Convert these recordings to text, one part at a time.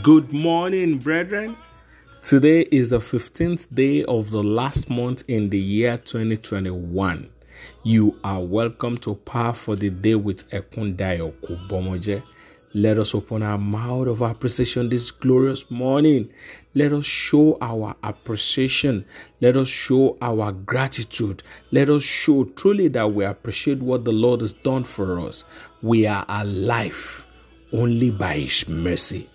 Good morning, brethren. Today is the 15th day of the last month in the year 2021. You are welcome to Power for the Day with Ekundayo Kubomoje. Let us open our mouth of appreciation this glorious morning. Let us show our appreciation. Let us show our gratitude. Let us show truly that we appreciate what the Lord has done for us. We are alive only by His mercy.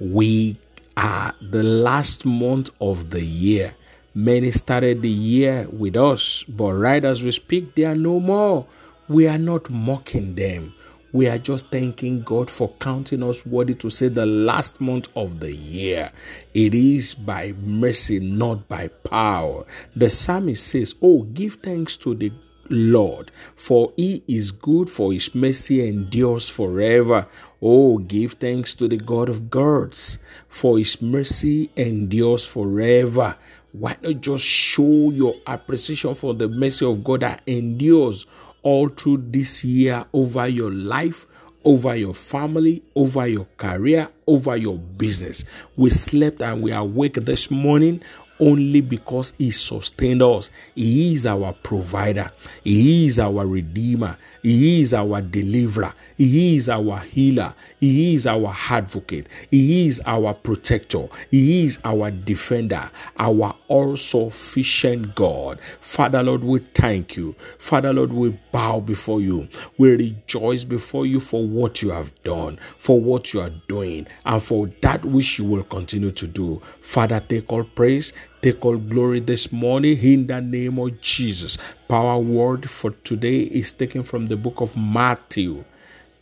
We are the last month of the year. Many started the year with us, but right as we speak, they are no more. We are not mocking them. We are just thanking God for counting us worthy to say the last month of the year. It is by mercy, not by power. The psalmist says, Oh, give thanks to the Lord, for he is good, for his mercy endures forever. Oh, give thanks to the God of gods, for his mercy endures forever. Why not just show your appreciation for the mercy of God that endures all through this year over your life, over your family, over your career, over your business? We slept and we are awake this morning only because He sustained us. He is our provider, He is our redeemer, He is our deliverer, He is our healer, He is our advocate, He is our protector, He is our defender, our all sufficient God. Father Lord, we thank you. Father Lord, we bow before you. We rejoice before you for what you have done, for what you are doing, and for that which you will continue to do. Father, take all praise. Take all glory this morning in the name of Jesus. Power word for today is taken from the book of Matthew.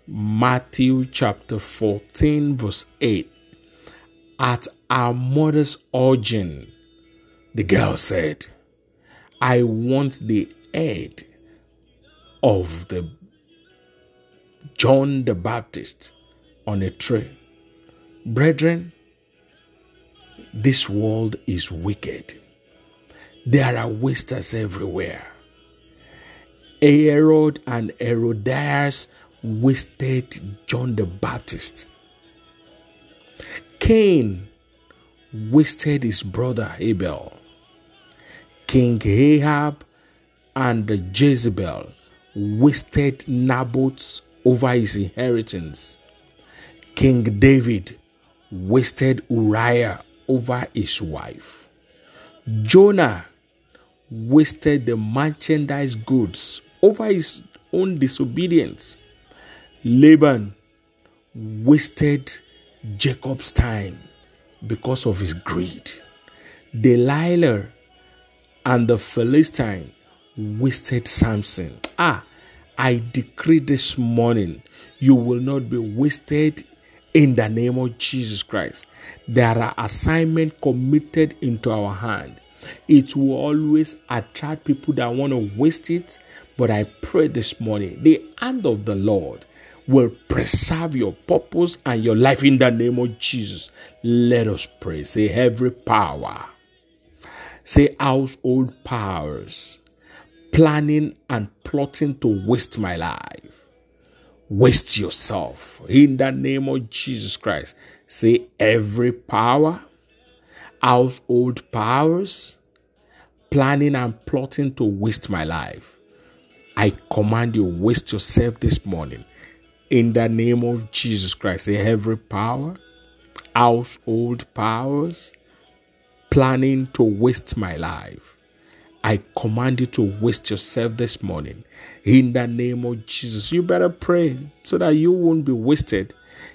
Matthew chapter 14, verse 8. At our mother's urging, the girl said, I want the head of the John the Baptist on a tray. Brethren, this world is wicked. There are wasters everywhere. Herod and Herodias wasted John the Baptist. Cain wasted his brother Abel. King Ahab and Jezebel wasted Naboth over his inheritance. King David wasted Uriah over his wife. Jonah wasted the merchandise goods over his own disobedience. Laban wasted Jacob's time because of his greed. Delilah and the Philistine wasted Samson. Ah, I decree this morning you will not be wasted in the name of Jesus Christ. There are assignments committed into our hand. It will always attract people that want to waste it. But I pray this morning, the hand of the Lord will preserve your purpose and your life in the name of Jesus. Let us pray. Say, every power. Say, household powers planning and plotting to waste my life waste yourself in the name of Jesus Christ. Say every power, household powers, planning and plotting to waste my life. I command you, waste yourself this morning in the name of Jesus Christ. Say every power, household powers, planning to waste my life I command you to waste yourself this morning in the name of Jesus. You better pray so that you won't be wasted.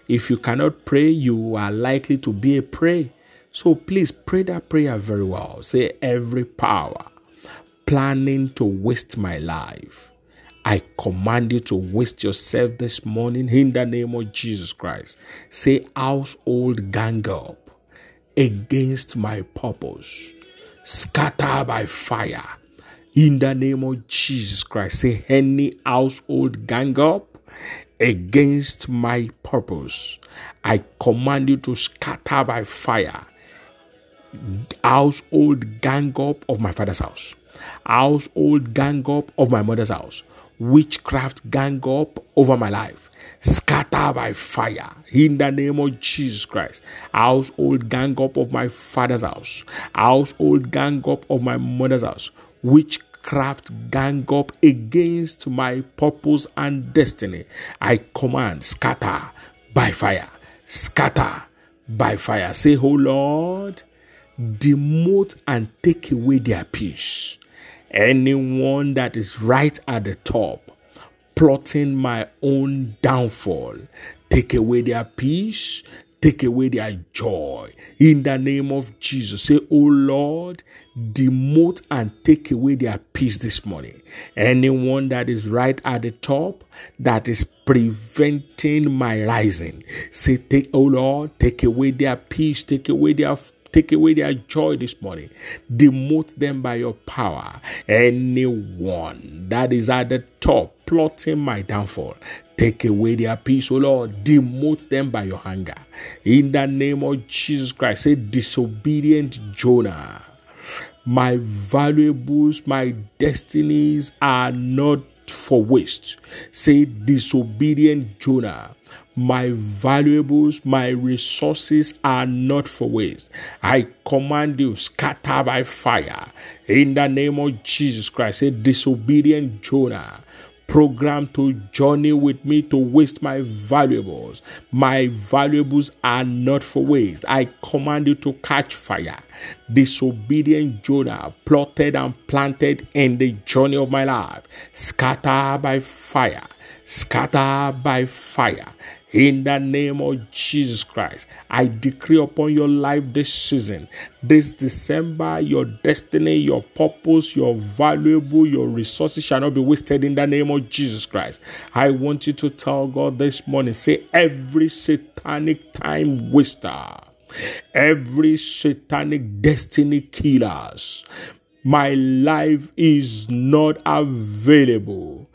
If you cannot pray, you are likely to be a prey. So please pray that prayer very well. Say, every power planning to waste my life. I command you to waste yourself this morning in the name of Jesus Christ. Say, household gang up against my purpose scatter by fire. In the name of Jesus Christ, say any household gang up against my purpose. I command you to scatter by fire. Household gang up of my father's house. Household gang up of my mother's house. Witchcraft gang up over my life. Scatter by fire in the name of Jesus Christ. Household gang up of my father's house, household gang up of my mother's house, witchcraft gang up against my purpose and destiny. I command scatter by fire, scatter by fire. Say, Oh Lord, demote and take away their peace. Anyone that is right at the top, plotting my own downfall, take away their peace, take away their joy. In the name of Jesus, say, Oh Lord, demote and take away their peace this morning. Anyone that is right at the top that is preventing my rising, say, Take, oh Lord, take away their peace, take away their Take away their joy this morning. Demote them by your power. Anyone that is at the top plotting my downfall, take away their peace, O Lord. Demote them by your anger. In the name of Jesus Christ, say, disobedient Jonah. My valuables, my destinies are not for waste. Say, disobedient Jonah my valuables, my resources are not for waste. I command you, scatter by fire. In the name of Jesus Christ, a disobedient Jonah program to journey with me to waste my valuables. My valuables are not for waste. I command you to catch fire. Disobedient Jonah plotted and planted in the journey of my life. Scatter by fire. Scatter by fire in the name of Jesus Christ, I decree upon your life this season, this December, your destiny, your purpose, your valuable, your resources shall not be wasted in the name of Jesus Christ. I want you to tell God this morning say, every satanic time waster, every satanic destiny killers, my life is not available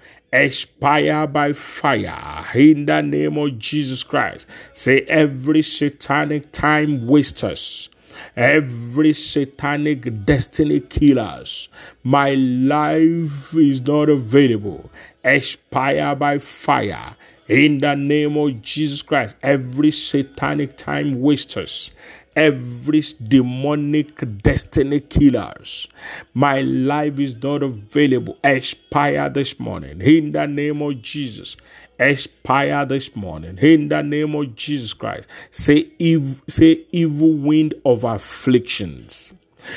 expire by fire in the name of Jesus Christ. Say every satanic time wasters, every satanic destiny killers, my life is not available. Expire by fire in the name of Jesus Christ. Every satanic time wasters, every demonic destiny killers. My life is not available. Expire this morning in the name of Jesus. Expire this morning in the name of Jesus Christ. Say, ev- say evil wind of afflictions.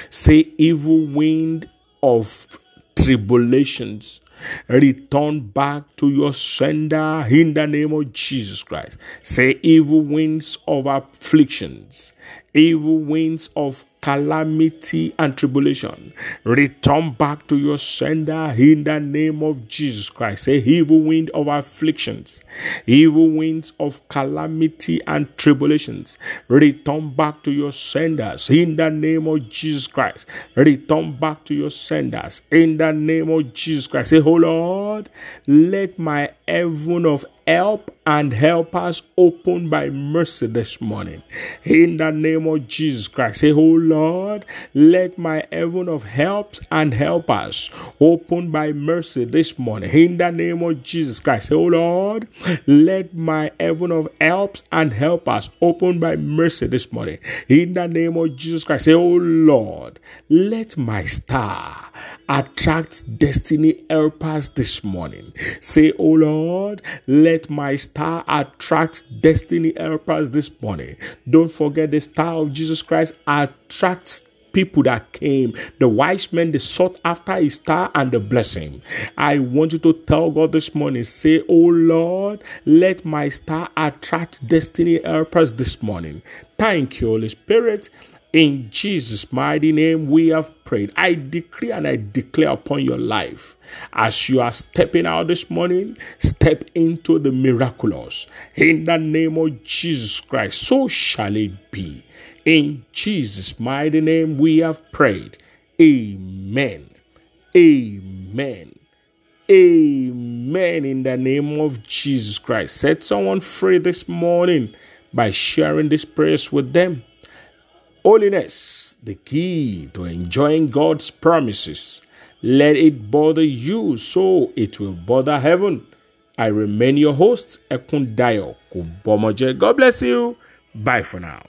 Say evil wind of tribulations return back to your sender in the name of Jesus Christ. Say evil winds of afflictions, evil winds of calamity and tribulation. Return back to your sender in the name of Jesus Christ. Say, evil wind of afflictions, evil winds of calamity and tribulations. Return back to your senders in the name of Jesus Christ. Return back to your senders in the name of Jesus Christ. Say, Oh Lord, let my heaven of help and help us open by mercy this morning. In the name of Jesus Christ. Say, Oh Lord, let my heaven of helps and help us open by mercy this morning. In the name of Jesus Christ. Say, Oh Lord, let my heaven of helps and help us open by mercy this morning. In the name of Jesus Christ. Say, Oh Lord, let my star attract destiny helpers this morning. Say, Oh Lord, let my star attract destiny helpers this morning. Don't forget the star of Jesus Christ attracts people that came. The wise men, they sought after a star and the blessing. I want you to tell God this morning, say, Oh Lord, let my star attract destiny helpers this morning. Thank you, Holy Spirit. In Jesus' mighty name, we have prayed. I decree and I declare upon your life as you are stepping out this morning, step into the miraculous. In the name of Jesus Christ, so shall it be. In Jesus' mighty name, we have prayed. Amen. Amen. Amen. In the name of Jesus Christ. Set someone free this morning by sharing these prayers with them. Holiness, the key to enjoying God's promises. Let it bother you so it will bother heaven I remain your host, Ekundayo Kubomoje. God bless you. Bye for now.